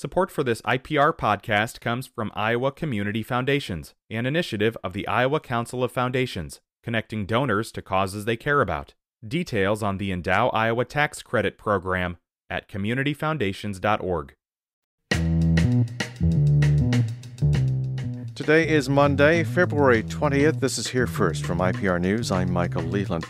Support for this IPR podcast comes from Iowa Community Foundations, an initiative of the Iowa Council of Foundations, connecting donors to causes they care about. Details on the Endow Iowa Tax Credit Program at communityfoundations.org. Today is Monday, February 20th. This is Here First from IPR News. I'm Michael Leland.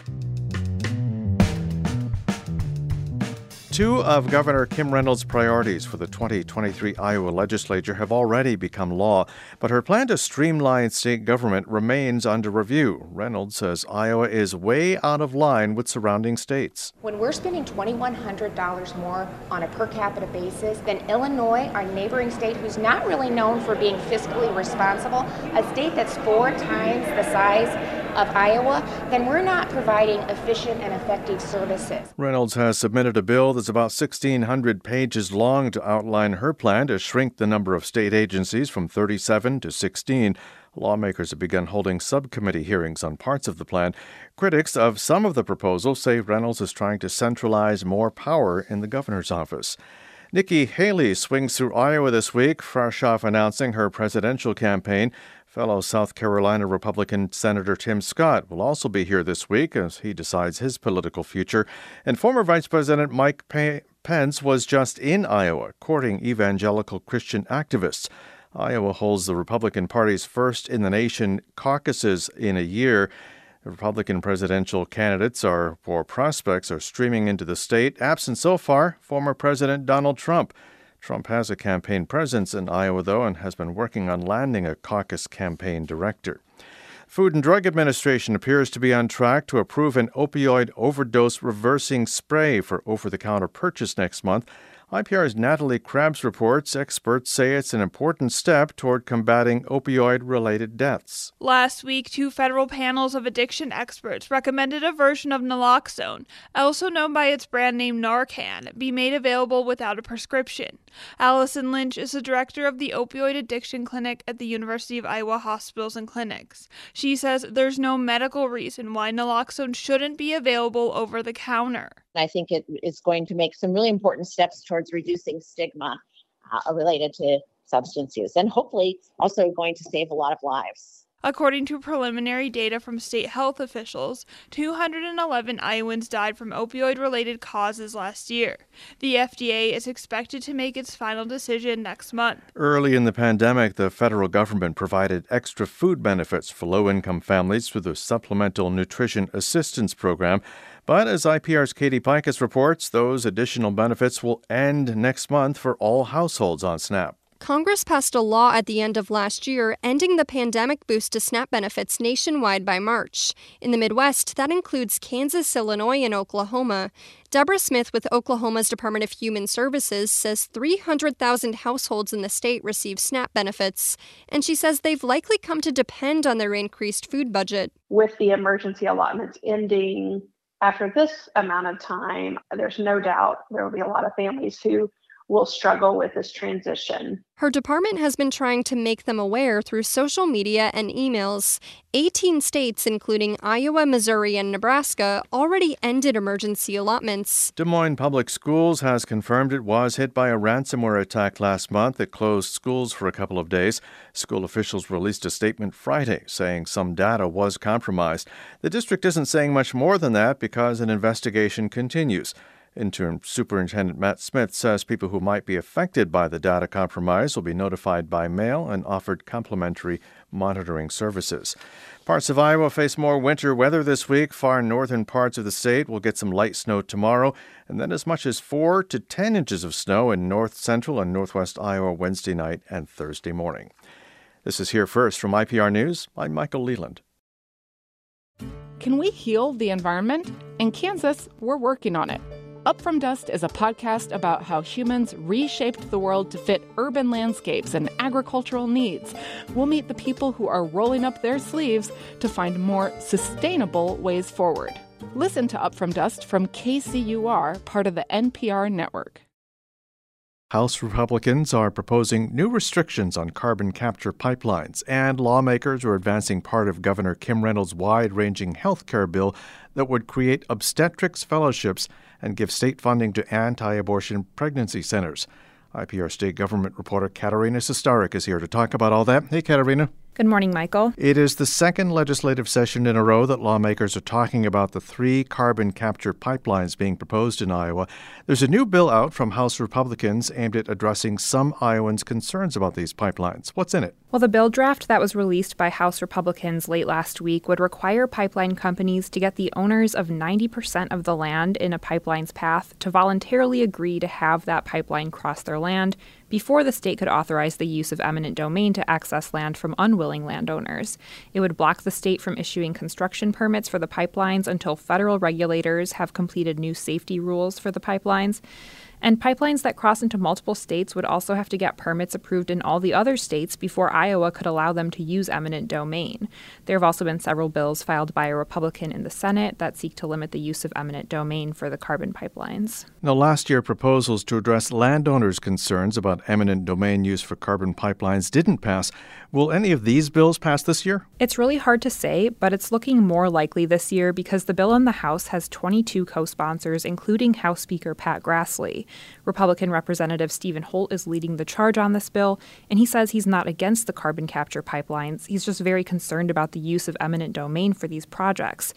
Two of Governor Kim Reynolds' priorities for the 2023 Iowa legislature have already become law, but her plan to streamline state government remains under review. Reynolds says Iowa is way out of line with surrounding states. When we're spending $2,100 more on a per capita basis than Illinois, our neighboring state, who's not really known for being fiscally responsible, a state that's four times the size of Iowa, then we're not providing efficient and effective services. Reynolds has submitted a bill that's about 1,600 pages long to outline her plan to shrink the number of state agencies from 37 to 16. Lawmakers have begun holding subcommittee hearings on parts of the plan. Critics of some of the proposals say Reynolds is trying to centralize more power in the governor's office. Nikki Haley swings through Iowa this week, fresh off announcing her presidential campaign. Fellow South Carolina Republican Senator Tim Scott will also be here this week as he decides his political future. And former Vice President Mike Pence was just in Iowa courting evangelical Christian activists. Iowa holds the Republican Party's first in the nation caucuses in a year. Republican presidential candidates are or prospects are streaming into the state. Absent so far, former President Donald Trump. Trump has a campaign presence in Iowa, though, and has been working on landing a caucus campaign director. Food and Drug Administration appears to be on track to approve an opioid overdose reversing spray for over the counter purchase next month. IPR's Natalie Krebs reports experts say it's an important step toward combating opioid related deaths. Last week, two federal panels of addiction experts recommended a version of naloxone, also known by its brand name Narcan, be made available without a prescription. Allison Lynch is the director of the Opioid Addiction Clinic at the University of Iowa Hospitals and Clinics. She says there's no medical reason why naloxone shouldn't be available over the counter. I think it is going to make some really important steps towards reducing stigma uh, related to substance use and hopefully also going to save a lot of lives. According to preliminary data from state health officials, 211 Iowans died from opioid related causes last year. The FDA is expected to make its final decision next month. Early in the pandemic, the federal government provided extra food benefits for low income families through the Supplemental Nutrition Assistance Program. But as IPR's Katie Peikes reports, those additional benefits will end next month for all households on SNAP. Congress passed a law at the end of last year ending the pandemic boost to SNAP benefits nationwide by March. In the Midwest, that includes Kansas, Illinois, and Oklahoma. Deborah Smith with Oklahoma's Department of Human Services says 300,000 households in the state receive SNAP benefits, and she says they've likely come to depend on their increased food budget. With the emergency allotments ending after this amount of time, there's no doubt there will be a lot of families who will struggle with this transition. Her department has been trying to make them aware through social media and emails. 18 states, including Iowa, Missouri, and Nebraska, already ended emergency allotments. Des Moines Public Schools has confirmed it was hit by a ransomware attack last month that closed schools for a couple of days. School officials released a statement Friday saying some data was compromised. The district isn't saying much more than that because an investigation continues. Interim Superintendent Matt Smith says people who might be affected by the data compromise will be notified by mail and offered complimentary monitoring services. Parts of Iowa face more winter weather this week. Far northern parts of the state will get some light snow tomorrow, and then as much as 4 to 10 inches of snow in north central and northwest Iowa Wednesday night and Thursday morning. This is Here First from IPR News. I'm Michael Leland. Can we heal the environment? In Kansas, we're working on it. Up From Dust is a podcast about how humans reshaped the world to fit urban landscapes and agricultural needs. We'll meet the people who are rolling up their sleeves to find more sustainable ways forward. Listen to Up From Dust from KCUR, part of the NPR network. House Republicans are proposing new restrictions on carbon capture pipelines, and lawmakers are advancing part of Governor Kim Reynolds' wide ranging health care bill that would create obstetrics fellowships and give state funding to anti abortion pregnancy centers. IPR state government reporter Katarina Sostaric is here to talk about all that. Hey, Katarina. Good morning, Michael. It is the second legislative session in a row that lawmakers are talking about the three carbon capture pipelines being proposed in Iowa. There's a new bill out from House Republicans aimed at addressing some Iowans' concerns about these pipelines. What's in it? Well, the bill draft that was released by House Republicans late last week would require pipeline companies to get the owners of 90% of the land in a pipeline's path to voluntarily agree to have that pipeline cross their land before the state could authorize the use of eminent domain to access land from unwilling landowners. It would block the state from issuing construction permits for the pipelines until federal regulators have completed new safety rules for the pipelines. And pipelines that cross into multiple states would also have to get permits approved in all the other states before Iowa could allow them to use eminent domain. There have also been several bills filed by a Republican in the Senate that seek to limit the use of eminent domain for the carbon pipelines. Now, last year, proposals to address landowners' concerns about eminent domain use for carbon pipelines didn't pass. Will any of these bills pass this year? It's really hard to say, but it's looking more likely this year because the bill in the House has 22 co sponsors, including House Speaker Pat Grassley. Republican Representative Steven Holt is leading the charge on this bill, and he says he's not against the carbon capture pipelines. He's just very concerned about the use of eminent domain for these projects.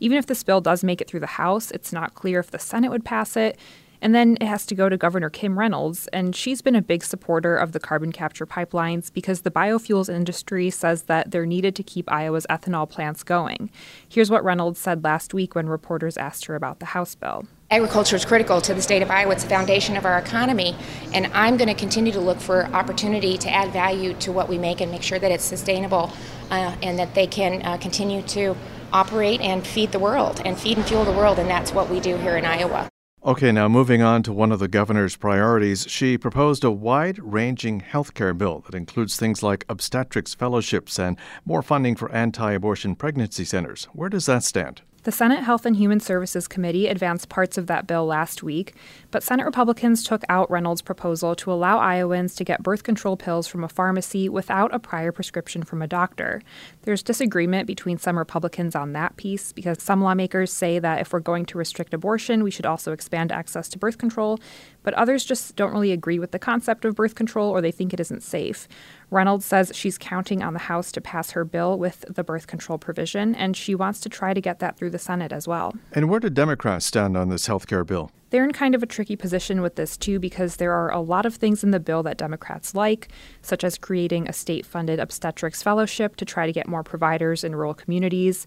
Even if this bill does make it through the House, it's not clear if the Senate would pass it. And then it has to go to Governor Kim Reynolds, and she's been a big supporter of the carbon capture pipelines because the biofuels industry says that they're needed to keep Iowa's ethanol plants going. Here's what Reynolds said last week when reporters asked her about the House bill. Agriculture is critical to the state of Iowa. It's the foundation of our economy, and I'm going to continue to look for opportunity to add value to what we make and make sure that it's sustainable uh, and that they can uh, continue to operate and feed the world and feed and fuel the world, and that's what we do here in Iowa. Okay, now moving on to one of the governor's priorities, she proposed a wide ranging health care bill that includes things like obstetrics fellowships and more funding for anti abortion pregnancy centers. Where does that stand? The Senate Health and Human Services Committee advanced parts of that bill last week, but Senate Republicans took out Reynolds' proposal to allow Iowans to get birth control pills from a pharmacy without a prior prescription from a doctor. There's disagreement between some Republicans on that piece because some lawmakers say that if we're going to restrict abortion, we should also expand access to birth control, but others just don't really agree with the concept of birth control or they think it isn't safe. Reynolds says she's counting on the House to pass her bill with the birth control provision, and she wants to try to get that through the Senate as well. And where do Democrats stand on this health care bill? They're in kind of a tricky position with this, too, because there are a lot of things in the bill that Democrats like, such as creating a state funded obstetrics fellowship to try to get more providers in rural communities.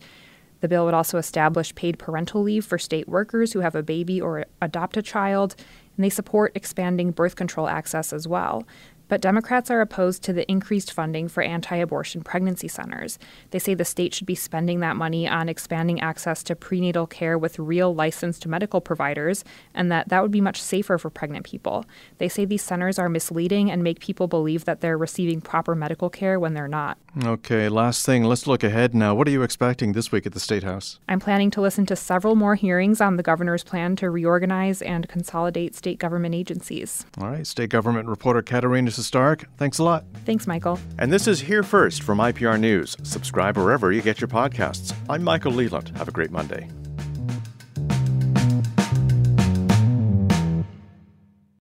The bill would also establish paid parental leave for state workers who have a baby or adopt a child, and they support expanding birth control access as well. But Democrats are opposed to the increased funding for anti abortion pregnancy centers. They say the state should be spending that money on expanding access to prenatal care with real licensed medical providers, and that that would be much safer for pregnant people. They say these centers are misleading and make people believe that they're receiving proper medical care when they're not. Okay, last thing, let's look ahead now. What are you expecting this week at the State House? I'm planning to listen to several more hearings on the governor's plan to reorganize and consolidate state government agencies. All right, state government reporter Katarina Sostaric, thanks a lot. Thanks, Michael. And this is Here First from IPR News. Subscribe wherever you get your podcasts. I'm Michael Leland. Have a great Monday.